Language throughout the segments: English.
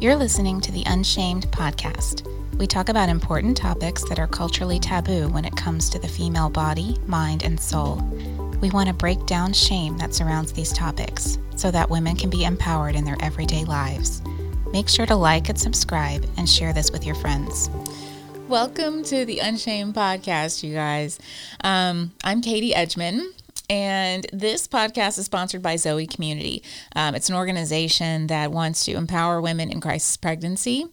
You're listening to the Unshamed podcast. We talk about important topics that are culturally taboo when it comes to the female body, mind, and soul. We want to break down shame that surrounds these topics so that women can be empowered in their everyday lives. Make sure to like and subscribe and share this with your friends. Welcome to the Unshamed podcast, you guys. Um, I'm Katie Edgman. And this podcast is sponsored by Zoe Community. Um, it's an organization that wants to empower women in crisis pregnancy.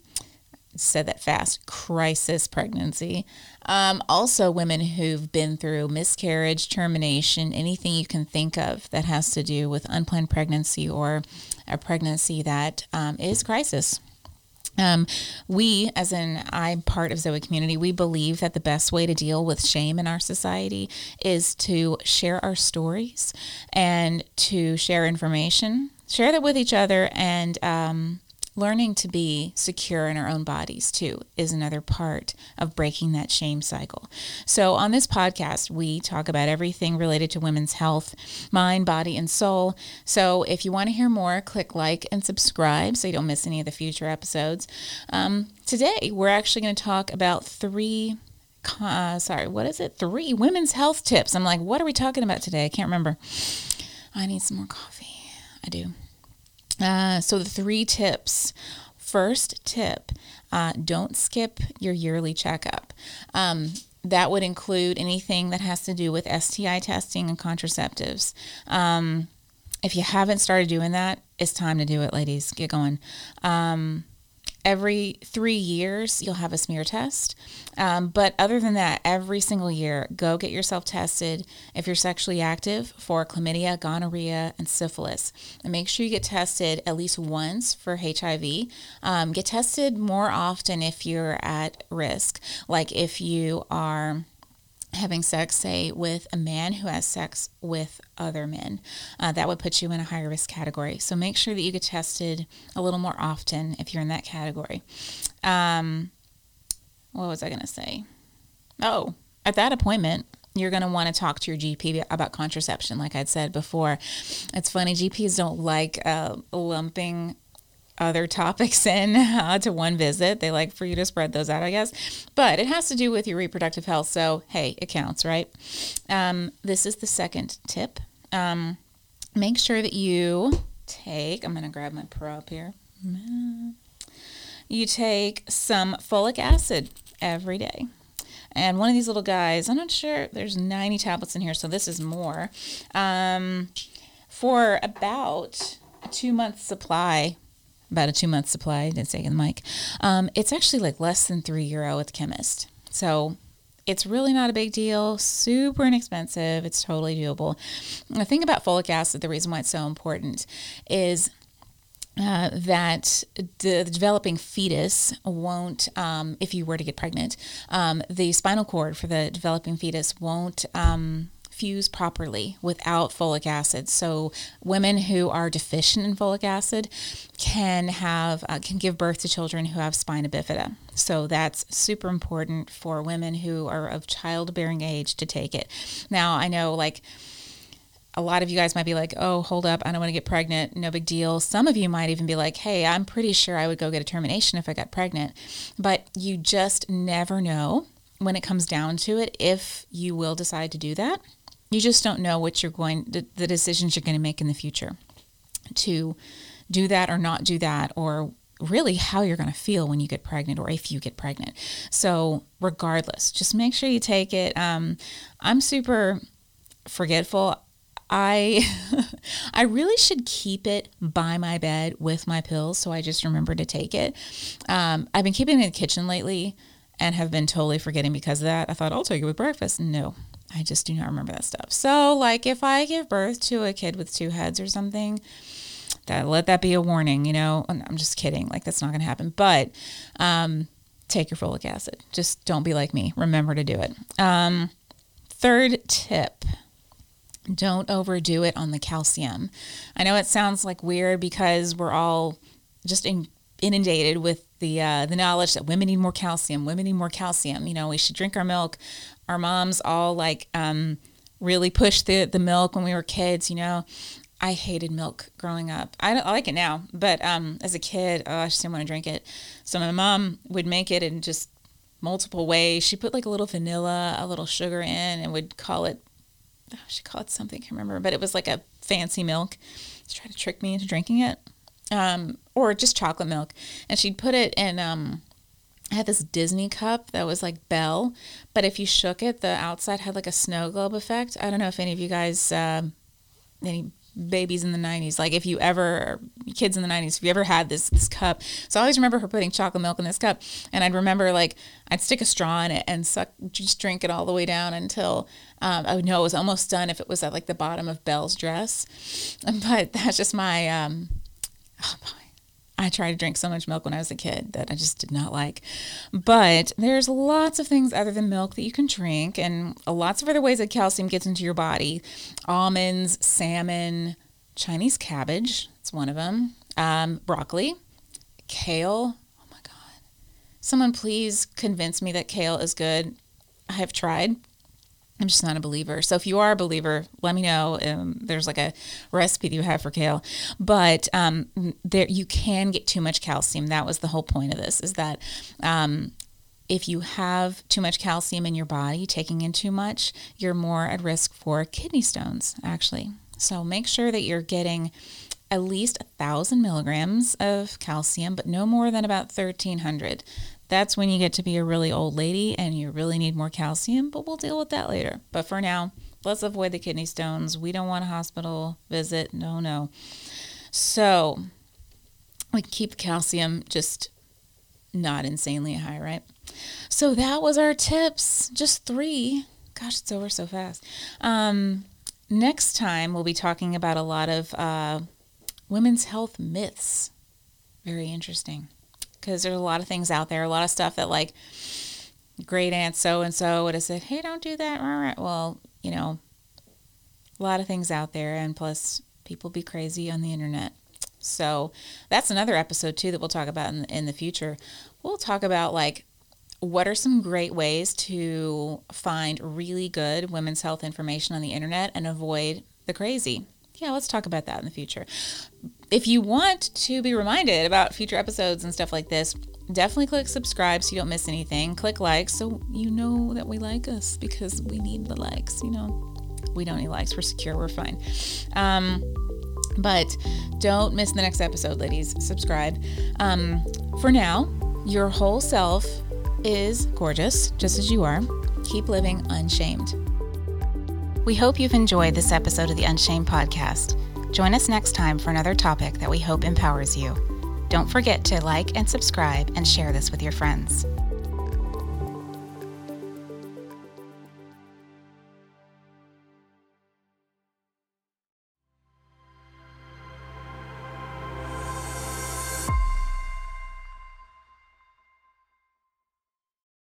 Said that fast crisis pregnancy. Um, also, women who've been through miscarriage, termination, anything you can think of that has to do with unplanned pregnancy or a pregnancy that um, is crisis. Um, we, as in I'm part of Zoe community, we believe that the best way to deal with shame in our society is to share our stories and to share information, share that with each other, and um, learning to be secure in our own bodies too is another part of breaking that shame cycle. So, on this podcast, we talk about everything related to women's health, mind, body, and soul. So, if you want to hear more, click like and subscribe so you don't miss any of the future episodes. Um, today, we're actually going to talk about three. Uh, sorry, what is it? Three women's health tips. I'm like, what are we talking about today? I can't remember. I need some more coffee. I do. Uh, so, the three tips. First tip uh, don't skip your yearly checkup. Um, that would include anything that has to do with STI testing and contraceptives. Um, if you haven't started doing that, it's time to do it, ladies. Get going. Um, every three years you'll have a smear test. Um, but other than that every single year go get yourself tested if you're sexually active for chlamydia gonorrhea and syphilis. And make sure you get tested at least once for hiv um, get tested more often if you're at risk. Like if you are having sex, say, with a man who has sex with other men. Uh, that would put you in a higher risk category. So make sure that you get tested a little more often if you're in that category. Um, what was I going to say? Oh, at that appointment, you're going to want to talk to your GP about contraception, like I'd said before. It's funny, GPs don't like uh, lumping other topics in uh, to one visit. They like for you to spread those out, I guess. But it has to do with your reproductive health. So, hey, it counts, right? Um, this is the second tip. Um, make sure that you take, I'm going to grab my prop here. You take some folic acid every day. And one of these little guys, I'm not sure, there's 90 tablets in here, so this is more. Um, for about two month supply about a two month supply. I didn't say in the mic. Um, it's actually like less than three euro at the chemist. So it's really not a big deal, super inexpensive. It's totally doable. The thing about folic acid, the reason why it's so important is uh, that the, the, developing fetus won't, um, if you were to get pregnant, um, the spinal cord for the developing fetus won't um, fuse properly without folic acid. So women who are deficient in folic acid can have uh, can give birth to children who have spina bifida. So that's super important for women who are of childbearing age to take it. Now I know like a lot of you guys might be like, oh, hold up, I don't want to get pregnant. No big deal. Some of you might even be like, hey, I'm pretty sure I would go get a termination if I got pregnant. But you just never know when it comes down to it if you will decide to do that. You just don't know what you're going, the, the decisions you're going to make in the future to do that or not do that, or really how you're going to feel when you get pregnant or if you get pregnant. So, regardless, just make sure you take it. Um, I'm super forgetful. I I really should keep it by my bed with my pills so I just remember to take it. Um, I've been keeping it in the kitchen lately and have been totally forgetting because of that. I thought I'll take it with breakfast. No, I just do not remember that stuff. So, like, if I give birth to a kid with two heads or something, that let that be a warning. You know, I'm just kidding. Like, that's not going to happen. But um, take your folic acid. Just don't be like me. Remember to do it. Um, third tip. Don't overdo it on the calcium. I know it sounds like weird because we're all just in, inundated with the uh, the knowledge that women need more calcium. Women need more calcium. You know, we should drink our milk our moms all like um, really pushed the, the milk when we were kids, you know. I hated milk growing up. I, I like it now, but um, as a kid, oh, I just didn't want to drink it. So my mom would make it in just multiple ways. She put like a little vanilla, a little sugar in, and would call it. Oh, she called it something I can't remember, but it was like a fancy milk. She tried to trick me into drinking it, um, or just chocolate milk. And she'd put it in. Um, I had this Disney cup that was like Belle, but if you shook it, the outside had like a snow globe effect. I don't know if any of you guys, uh, any babies in the 90s like if you ever kids in the 90s if you ever had this this cup so i always remember her putting chocolate milk in this cup and i'd remember like i'd stick a straw in it and suck just drink it all the way down until um, i would know it was almost done if it was at like the bottom of belle's dress but that's just my um, oh I tried to drink so much milk when I was a kid that I just did not like. But there's lots of things other than milk that you can drink, and lots of other ways that calcium gets into your body almonds, salmon, Chinese cabbage, it's one of them, um, broccoli, kale. Oh my God. Someone please convince me that kale is good. I have tried. I'm just not a believer. So if you are a believer, let me know. Um, there's like a recipe that you have for kale, but um, there you can get too much calcium. That was the whole point of this. Is that um, if you have too much calcium in your body, taking in too much, you're more at risk for kidney stones. Actually, so make sure that you're getting at least a thousand milligrams of calcium, but no more than about 1300 that's when you get to be a really old lady and you really need more calcium, but we'll deal with that later. But for now, let's avoid the kidney stones. We don't want a hospital visit. No, no. So we keep calcium just not insanely high, right? So that was our tips. Just three. Gosh, it's over so fast. Um, next time, we'll be talking about a lot of uh, women's health myths. Very interesting because there's a lot of things out there, a lot of stuff that like great aunt so and so would have said, "Hey, don't do that." Well, you know, a lot of things out there, and plus people be crazy on the internet. So that's another episode too that we'll talk about in, in the future. We'll talk about like what are some great ways to find really good women's health information on the internet and avoid the crazy. Yeah, let's talk about that in the future if you want to be reminded about future episodes and stuff like this, definitely click subscribe so you don't miss anything. Click like so you know that we like us because we need the likes. You know, we don't need likes. We're secure. We're fine. Um, but don't miss the next episode, ladies. Subscribe. Um, for now, your whole self is gorgeous, just as you are. Keep living unshamed. We hope you've enjoyed this episode of the Unshamed podcast. Join us next time for another topic that we hope empowers you. Don't forget to like and subscribe and share this with your friends.